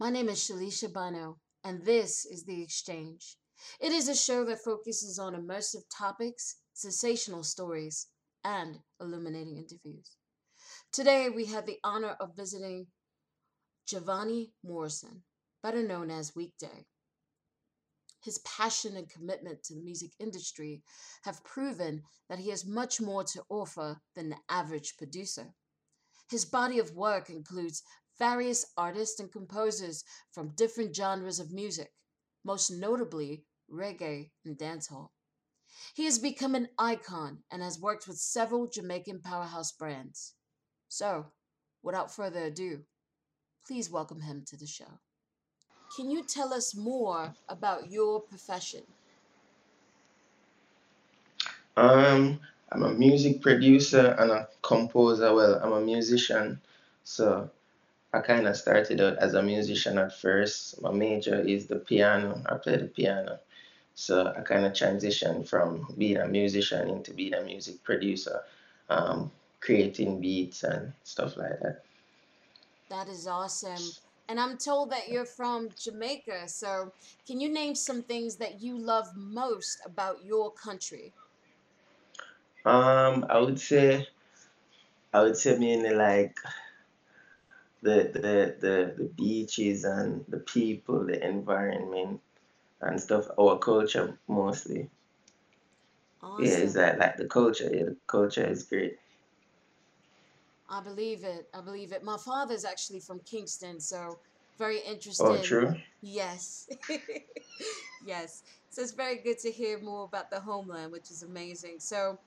My name is Shalisha Bano, and this is The Exchange. It is a show that focuses on immersive topics, sensational stories, and illuminating interviews. Today, we had the honor of visiting Jahvanie Morrison, better known as Weekday. His passion and commitment to the music industry have proven that he has much more to offer than the average producer. His body of work includes various artists and composers from different genres of music, most notably reggae and dancehall. He has become an icon and has worked with several Jamaican powerhouse brands. So, without further ado, please welcome him to the show. Can you tell us more about your profession? Um, I'm a music producer and a composer. Well, I'm a musician, so I kind of started out as a musician at first. My major is the piano. I play the piano. So I kind of transitioned from being a musician into being a music producer, um, creating beats and stuff like that. That is awesome. And I'm told that you're from Jamaica. So can you name some things that you love most about your country? Um, I would say I would say mainly like the the the, the beaches and the people, the environment and stuff. Our culture mostly. Yeah, is Awesome. that like the culture? Yeah, the culture is great. I believe it. I believe it. My father's actually from Kingston, so very oh, interesting. Oh, true. Yes. yes. So it's very good to hear more about the homeland, which is amazing. So,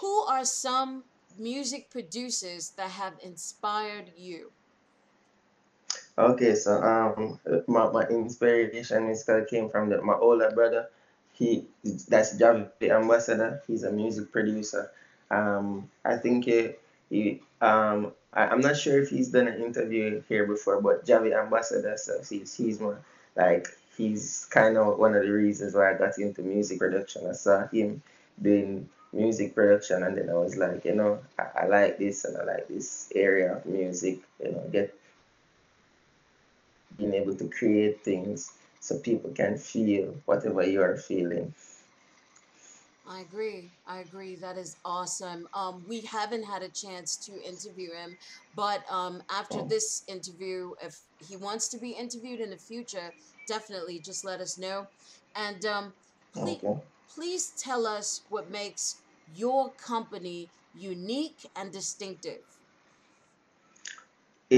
who are some music producers that have inspired you? Okay, so um, my, my inspiration of came from the, my older brother. He that's Javi Ambassador. He's a music producer. Um, I think he, he um, I, I'm not sure if he's done an interview here before, but Javi Ambassador, so he's he's my like he's kind of one of the reasons why I got into music production. I saw him doing music production, and then I was like, you know, I, I like this and I like this area of music. You know, get being able to create things so people can feel whatever you are feeling. I agree. I agree. That is awesome. Um, we haven't had a chance to interview him, but um, after Oh, this interview, if he wants to be interviewed in the future, definitely just let us know. And um, please, okay. please tell us what makes your company unique and distinctive.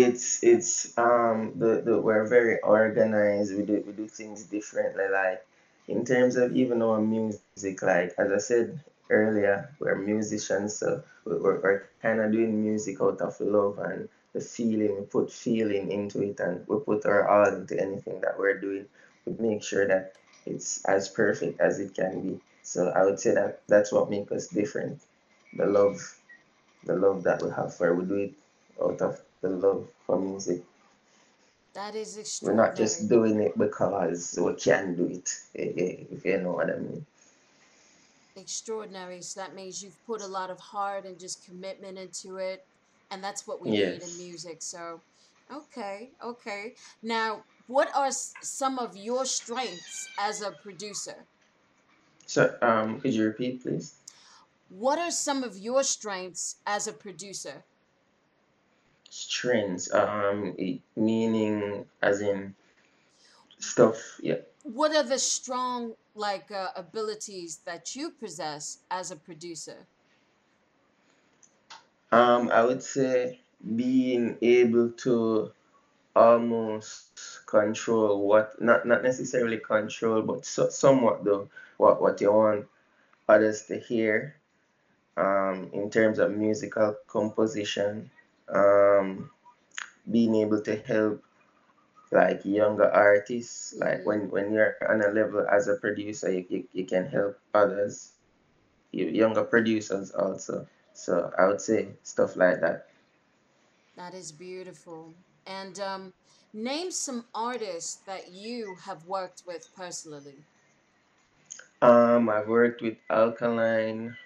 It's it's um the, the we're very organized. We do we do things differently. Like in terms of even our music, like as I said earlier, we're musicians, so we- we're, we're kind of doing music out of love and the feeling. We put feeling into it, and we put our all into anything that we're doing. We make sure that it's as perfect as it can be. So I would say that that's what makes us different. The love the love that we have for. We do it out of the love for music. That is extraordinary. We're not just doing it because we can do it, eh, eh, if you know what I mean. Extraordinary. So that means you've put a lot of heart and just commitment into it. And that's what we need in music. So, okay, okay. Now, what are some of your strengths as a producer? So, um, could you repeat, please? What are some of your strengths as a producer? Strengths, um, meaning as in stuff. Yeah. What are the strong like uh, abilities that you possess as a producer? Um, I would say being able to almost control what, not not necessarily control, but so, somewhat though, what what you want others to hear um, in terms of musical composition, um, being able to help like younger artists, like when, when you're on a level as a producer, you, you, you can help others, you, younger producers also. So I would say stuff like that. That is beautiful. And um, name some artists that you have worked with personally. Um, I've worked with Alkaline,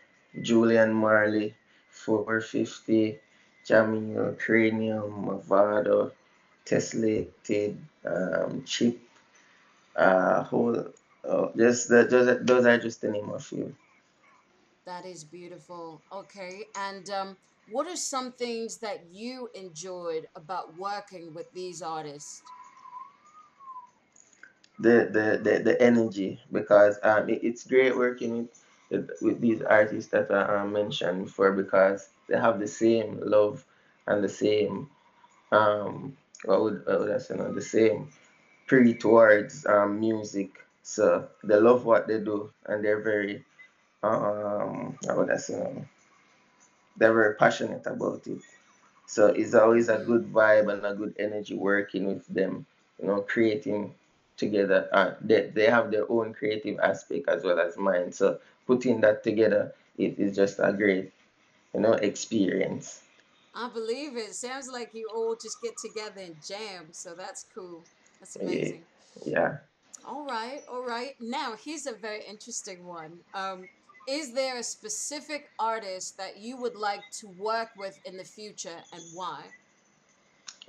Julian Marley, 450, Jahmiel, Cranium, Mavado, Tessellated, um, Chip, uh, whole, uh, just the, those, those are just the name of few. That is beautiful. Okay. And um, what are some things that you enjoyed about working with these artists? The the the, the energy because um it, it's great working with with these artists that I um, mentioned before because they have the same love and the same um what would, what would I say now? the same pre towards um music. So they love what they do and they're very um how would I say now? they're very passionate about it. So it's always a good vibe and a good energy working with them, you know, creating together. Uh, they, they have their own creative aspect as well as mine. So putting that together, it is just a great, you know, experience. I believe it. Sounds like you all just get together and jam. So that's cool. That's amazing. Yeah. All right, all right. Now, here's a very interesting one. Um, is there a specific artist that you would like to work with in the future and why?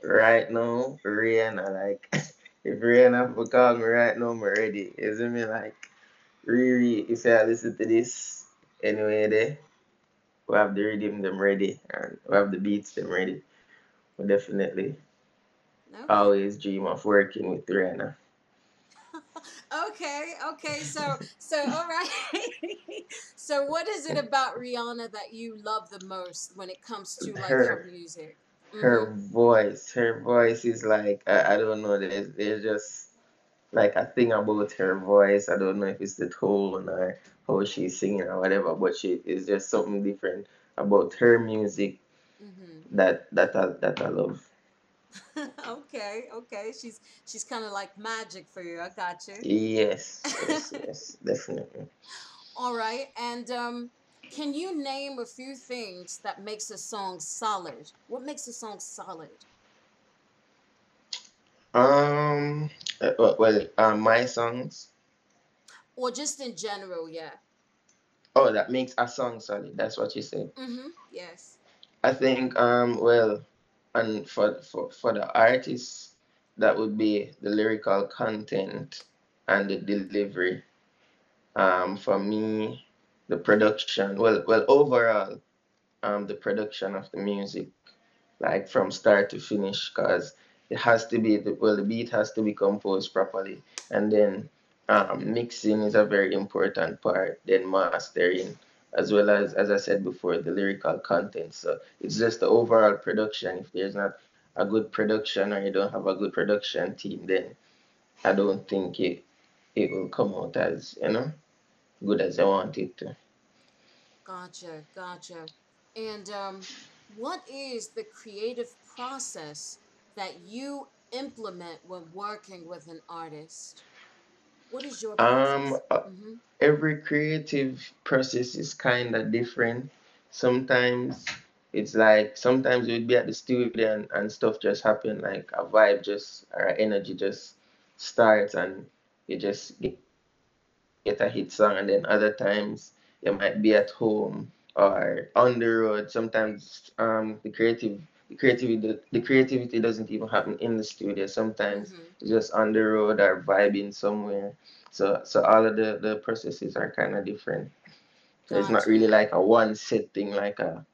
Right now, Rihanna, like, if Rihanna would call me right now, I'm ready. Isn't me like, Riri, if I listen to this, anyway, there, we have the rhythm them ready and we have the beats them ready. We definitely Okay. always dream of working with Rihanna. Okay, okay. So, so all right. so, what is it about Rihanna that you love the most when it comes to like her Her music? Mm-hmm. her voice, her voice is like I, I don't know. There's there's just like a thing about her voice. I don't know if it's the tone or how she's singing or whatever, but she is just something different about her music Mm-hmm. that that I that I love. okay, okay. She's she's kind of like magic for you. I got you. Yes, yes, yes, definitely. All right. And um, can you name a few things that makes a song solid? What makes a song solid? Um, uh, well, well, uh, my songs. Or just in general, yeah. Oh, that makes a song solid. That's what you said. Mm-hmm. Yes. I think um well and for for for the artists that would be the lyrical content and the delivery. Um for me the production well well overall um the production of the music like from start to finish because it has to be the, well the beat has to be composed properly. And then um, mixing is a very important part then mastering as well as as i said before the lyrical content. So it's just the overall production. If there's not a good production or you don't have a good production team then i don't think it it will come out as you know good as i want it to. Gotcha, gotcha. And um, what is the creative process that you implement when working with an artist? What is your um process? uh, Mm-hmm. every creative process is kind of different. Sometimes it's like sometimes we'd be at the studio and, and stuff just happen, like a vibe just or energy just starts and you just get get a hit song, and then other times you might be at home or on the road. Sometimes um the creative the creativity the creativity doesn't even happen in the studio. Sometimes Mm-hmm. it's just on the road or vibing somewhere. So so all of the the processes are kind of different. So it's not really like a one set thing like a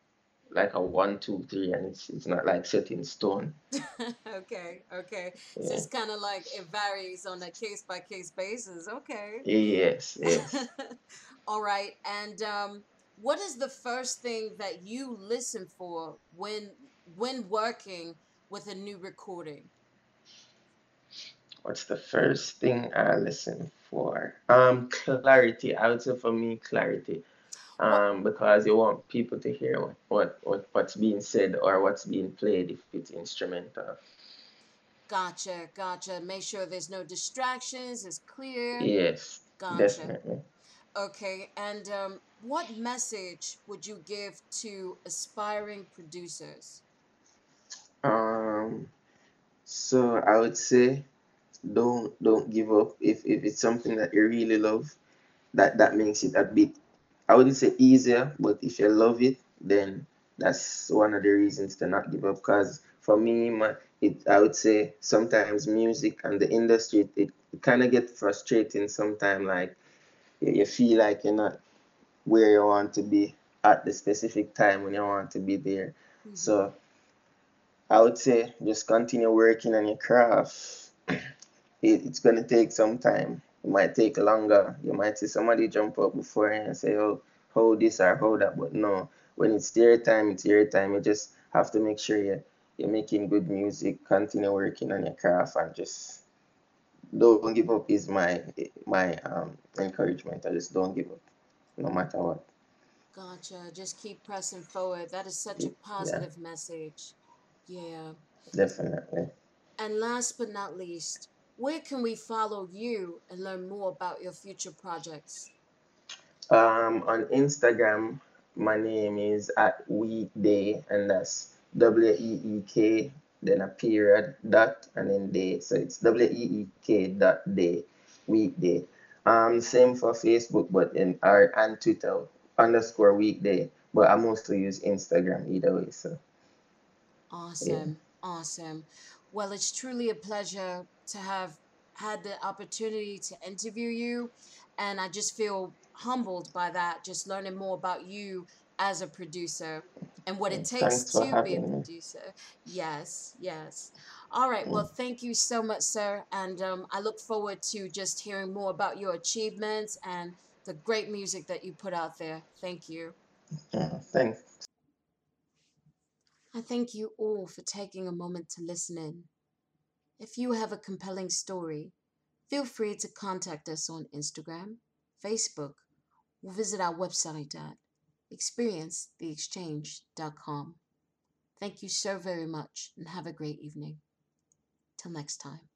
like a one two three, and it's it's not like set in stone. okay, okay. So Yeah. it's kind of like it varies on a case by case basis. Okay. Yes. Yes. All right. And um, what is the first thing that you listen for when when working with a new recording? What's the first thing I listen for? Um, clarity. I would say for me, clarity. Um, because you want people to hear what, what, what what's being said or what's being played if it's instrumental. Gotcha, gotcha. Make sure there's no distractions. It's clear. Yes, Gotcha. definitely. Okay. And um, what message would you give to aspiring producers? Um, so I would say don't don't give up if if it's something that you really love. That that makes it a bit I wouldn't say easier, but if you love it, then that's one of the reasons to not give up. Because for me, my it I would say sometimes music and the industry it, it kind of get frustrating sometimes like you feel like you're not where you want to be at the specific time when you want to be there. Mm-hmm. So I would say just continue working on your craft. It, it's gonna take some time. It might take longer. You might see somebody jump up before you and say, "Oh, hold this or hold that," but no. When it's your time, it's your time. You just have to make sure you you're making good music. Continue working on your craft and just don't give up. Is my my um encouragement. I just don't give up, no matter what. Gotcha. Just keep pressing forward. That is such a positive yeah. message. Yeah. Definitely. And last but not least, where can we follow you and learn more about your future projects? Um, on Instagram, my name is at Weekday, and that's W E E K, then a period, dot, and then day. So it's W E E K dot day, weekday. Um, same for Facebook, but in our and Twitter underscore weekday. But I mostly use Instagram either way. So awesome, yeah. awesome. Well, it's truly a pleasure to have had the opportunity to interview you, and I just feel humbled by that. Just learning more about you as a producer and what it takes to be a producer. Yes, yes. All right. Well, thank you so much, sir. And um, I look forward to just hearing more about your achievements and the great music that you put out there. Thank you. Yeah, thanks. I thank you all for taking a moment to listen in. If you have a compelling story, feel free to contact us on Instagram, Facebook, or visit our website at experiencetheexchange.com. Thank you so very much and have a great evening. Till next time.